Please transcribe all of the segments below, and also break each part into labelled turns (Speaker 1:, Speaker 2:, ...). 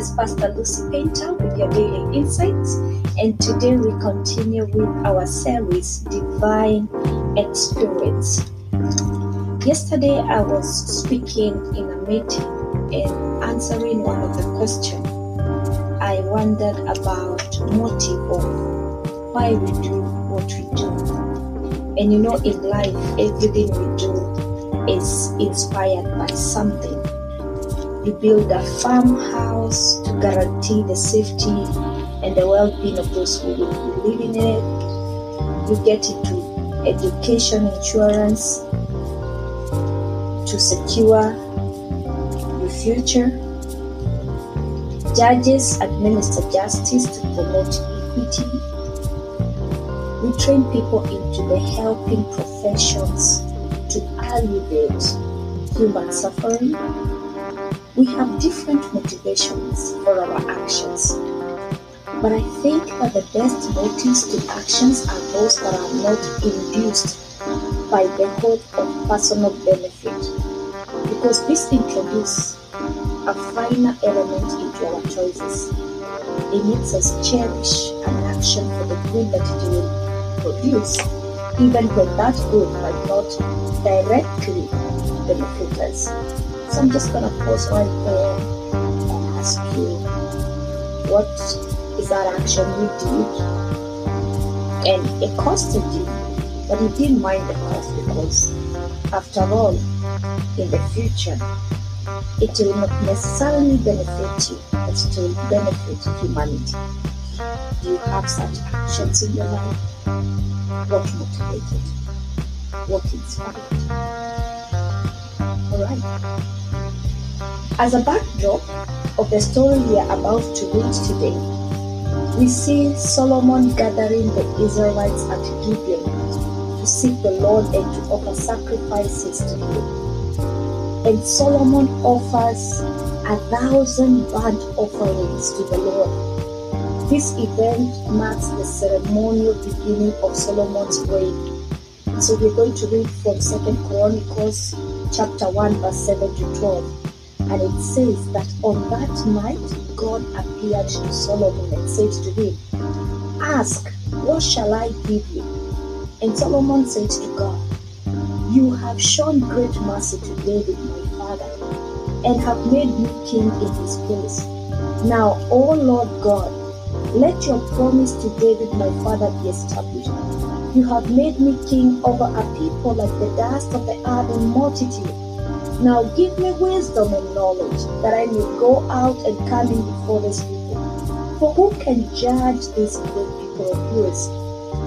Speaker 1: is Pastor Lucy Painter with your daily insights, and today we continue with our series Divine Experience. Yesterday, I was speaking in a meeting and answering one of the questions. I wondered about motive of why we do what we do. And you know, in life, everything we do is inspired by something. You build a farmhouse to guarantee the safety and the well-being of those who will be living in it. You get into education insurance to secure your future. Judges administer justice to promote equity. We train people into the helping professions to alleviate human suffering. We have different motivations for our actions. But I think that the best motives to actions are those that are not induced by the hope of personal benefit, because this introduces a finer element into our choices. It makes us cherish an action for the good that it will produce, even when that good might not directly benefit us. So I'm just gonna pause right there and ask you, what is that action you did? And it costed you, but you didn't mind the cost because, after all, in the future, it will not necessarily benefit you, but it will benefit humanity. Do you have such actions in your life? What motivated? What inspired? Alright. As a backdrop of the story we are about to read today, we see Solomon gathering the Israelites at Gibeon to seek the Lord and to offer sacrifices to Him. And Solomon offers a thousand burnt offerings to the Lord. This event marks the ceremonial beginning of Solomon's reign. So we're going to read from Second Chronicles chapter 1 verse 7 to 12. And it says that on that night God appeared to Solomon and said to him, Ask, what shall I give you? And Solomon said to God, You have shown great mercy to David my father, and have made me king in his place. Now, O Lord God, let your promise to David my father be established. You have made me king over a people like the dust of the earth in multitude. Now give me wisdom and knowledge, that I may go out and come in before these people. For who can judge these great people of yours?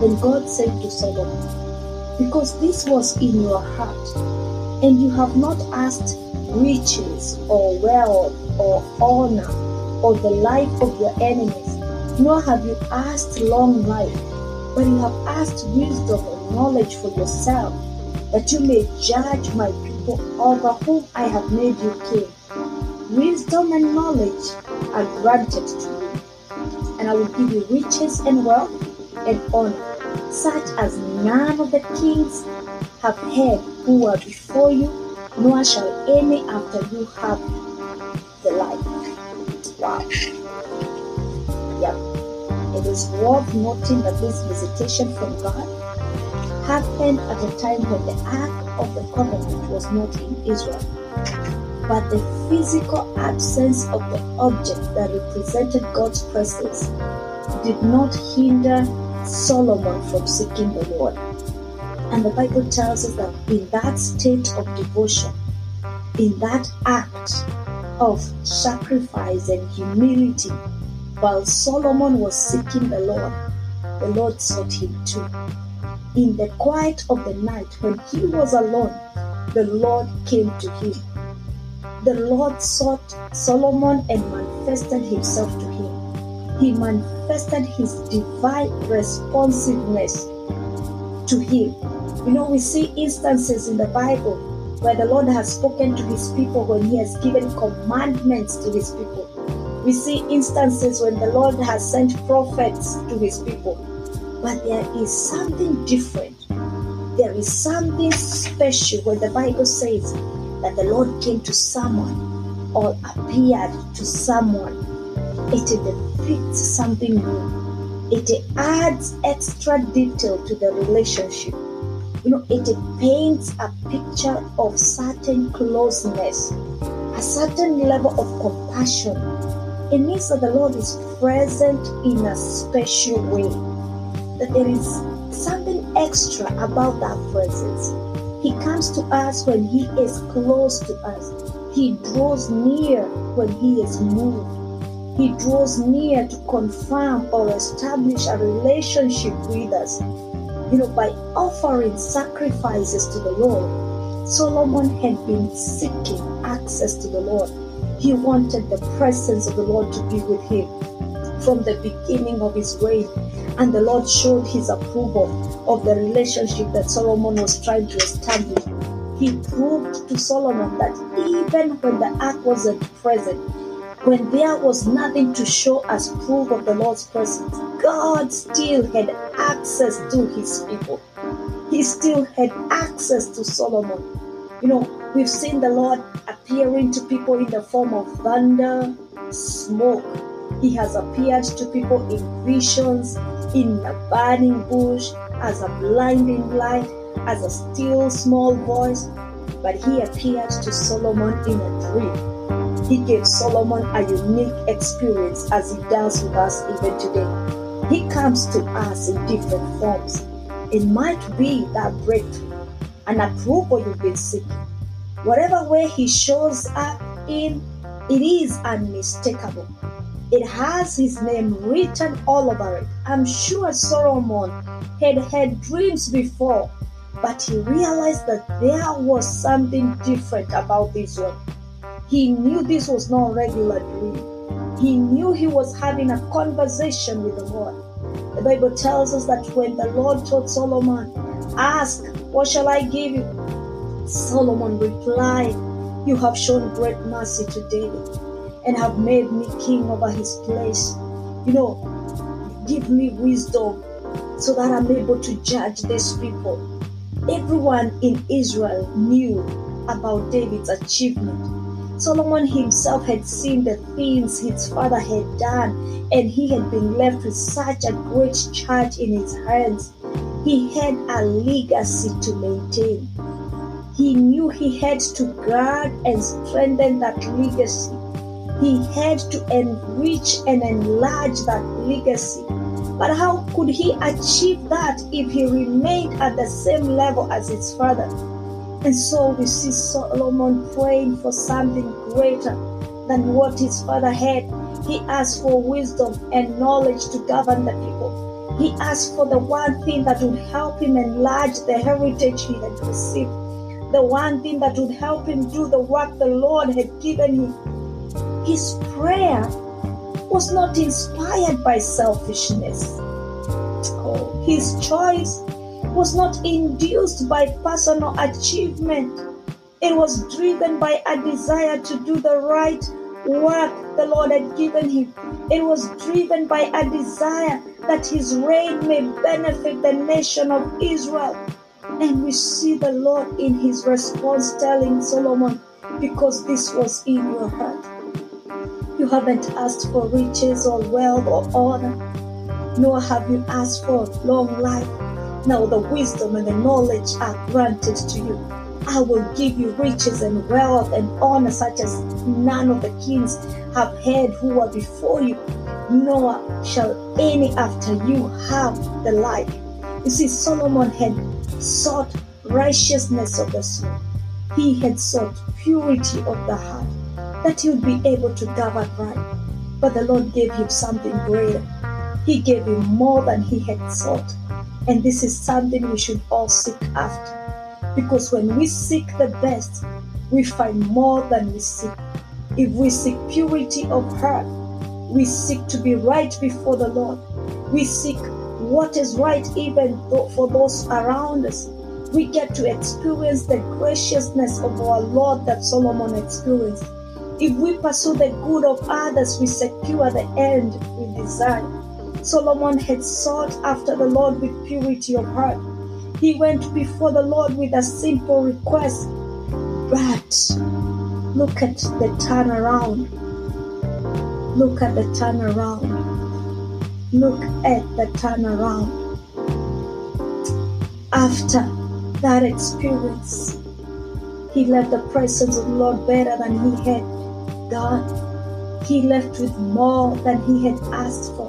Speaker 1: Then God said to Solomon, Because this was in your heart, and you have not asked riches or wealth or honor or the life of your enemies, nor have you asked long life, but you have asked wisdom and knowledge for yourself, that you may judge my people over whom I have made you king. Wisdom and knowledge are granted to you, and I will give you riches and wealth and honor, such as none of the kings have had who were before you, nor shall any after you have the like. Wow. Yep. It is worth noting that this visitation from God happened at a time when the Ark of the Covenant was not in Israel. But the physical absence of the object that represented God's presence did not hinder Solomon from seeking the Lord. And the Bible tells us that in that state of devotion, in that act of sacrifice and humility, while Solomon was seeking the Lord, the Lord sought him too. In the quiet of the night, when he was alone, the Lord came to him. The Lord sought Solomon and manifested himself to him. He manifested his divine responsiveness to him. You know, we see instances in the Bible where the Lord has spoken to his people when he has given commandments to his people. We see instances when the Lord has sent prophets to his people. But there is something different. There is something special when the Bible says that the Lord came to someone or appeared to someone it depicts something new. It adds extra detail to the relationship. You know, it paints a picture of certain closeness, a certain level of compassion. It means that the Lord is present in a special way, that there is something extra about that presence. He comes to us when He is close to us. He draws near when He is moved. He draws near to confirm or establish a relationship with us. You know, by offering sacrifices to the Lord, Solomon had been seeking access to the Lord. He wanted the presence of the Lord to be with him from the beginning of his reign. And the Lord showed his approval of the relationship that Solomon was trying to establish. He proved to Solomon that even when the ark wasn't present, when there was nothing to show as proof of the Lord's presence, God still had access to his people. He still had access to Solomon. You know, we've seen the Lord appearing to people in the form of thunder, smoke. He has appeared to people in visions, in a burning bush, as a blinding light, as a still small voice. But he appeared to Solomon in a dream. He gave Solomon a unique experience as he does with us even today. He comes to us in different forms. It might be that breakthrough, an approval you've been seeking. Whatever way he shows up in, it is unmistakable. It has his name written all over it. I'm sure Solomon had had dreams before, but he realized that there was something different about this one. He knew this was not a regular dream. He knew he was having a conversation with the Lord. The Bible tells us that when the Lord told Solomon, Ask, what shall I give you? Solomon replied, You have shown great mercy to David and have made me king over his place. You know, give me wisdom so that I'm able to judge these people. Everyone in Israel knew about David's achievement Solomon himself had seen the things his father had done, and he had been left with such a great charge in his hands. He had a legacy to maintain. He knew he had to guard and strengthen that legacy. He had to enrich and enlarge that legacy. But how could he achieve that if he remained at the same level as his father? And so we see Solomon praying for something greater than what his father had. He asked for wisdom and knowledge to govern the people. He asked for the one thing that would help him enlarge the heritage he had received, the one thing that would help him do the work the Lord had given him. His prayer was not inspired by selfishness. Oh, his choice was not induced by personal achievement. It was driven by a desire to do the right work the Lord had given him. It was driven by a desire that his reign may benefit the nation of Israel. And we see the Lord in his response telling Solomon, because this was in your heart. You haven't asked for riches or wealth or honor, nor have you asked for long life now the wisdom and the knowledge are granted to you. I will give you riches and wealth and honor such as none of the kings have had who were before you, nor shall any after you have the like. You see, Solomon had sought righteousness of the soul. He had sought purity of the heart, that he would be able to govern right. But the Lord gave him something greater. He gave him more than he had sought. And this is something we should all seek after. Because when we seek the best, we find more than we seek. If we seek purity of heart, we seek to be right before the Lord. We seek what is right even for those around us. We get to experience the graciousness of our Lord that Solomon experienced. If we pursue the good of others, we secure the end we desire. Solomon had sought after the Lord with purity of heart. He went before the Lord with a simple request. But look at the turnaround. Look at the turnaround. Look at the turnaround. After that experience, he left the presence of the Lord better than he had done. He left with more than he had asked for.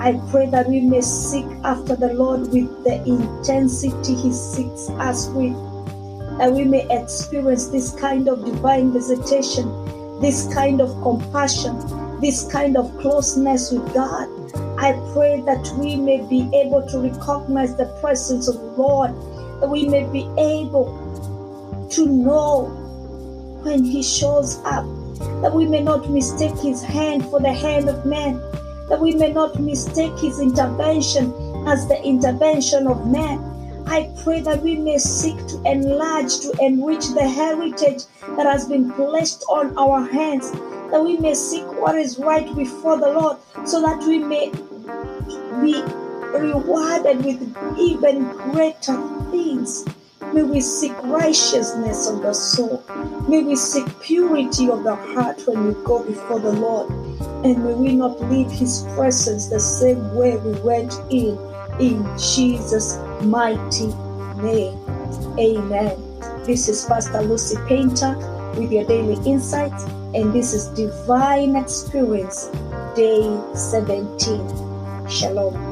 Speaker 1: I pray that we may seek after the Lord with the intensity he seeks us with, that we may experience this kind of divine visitation, this kind of compassion, this kind of closeness with God. I pray that we may be able to recognize the presence of the Lord, that we may be able to know when He shows up, that we may not mistake His hand for the hand of man, that we may not mistake His intervention as the intervention of man. I pray that we may seek to enlarge, to enrich the heritage that has been placed on our hands, that we may seek what is right before the Lord, so that we may be rewarded with even greater things. May we seek righteousness of the soul. May we seek purity of the heart when we go before the Lord. And may we not leave His presence the same way we went in. In Jesus' mighty name. Amen. This is Pastor Lucy Painter with your daily insights, and this is Divine Experience, Day 17. Shalom.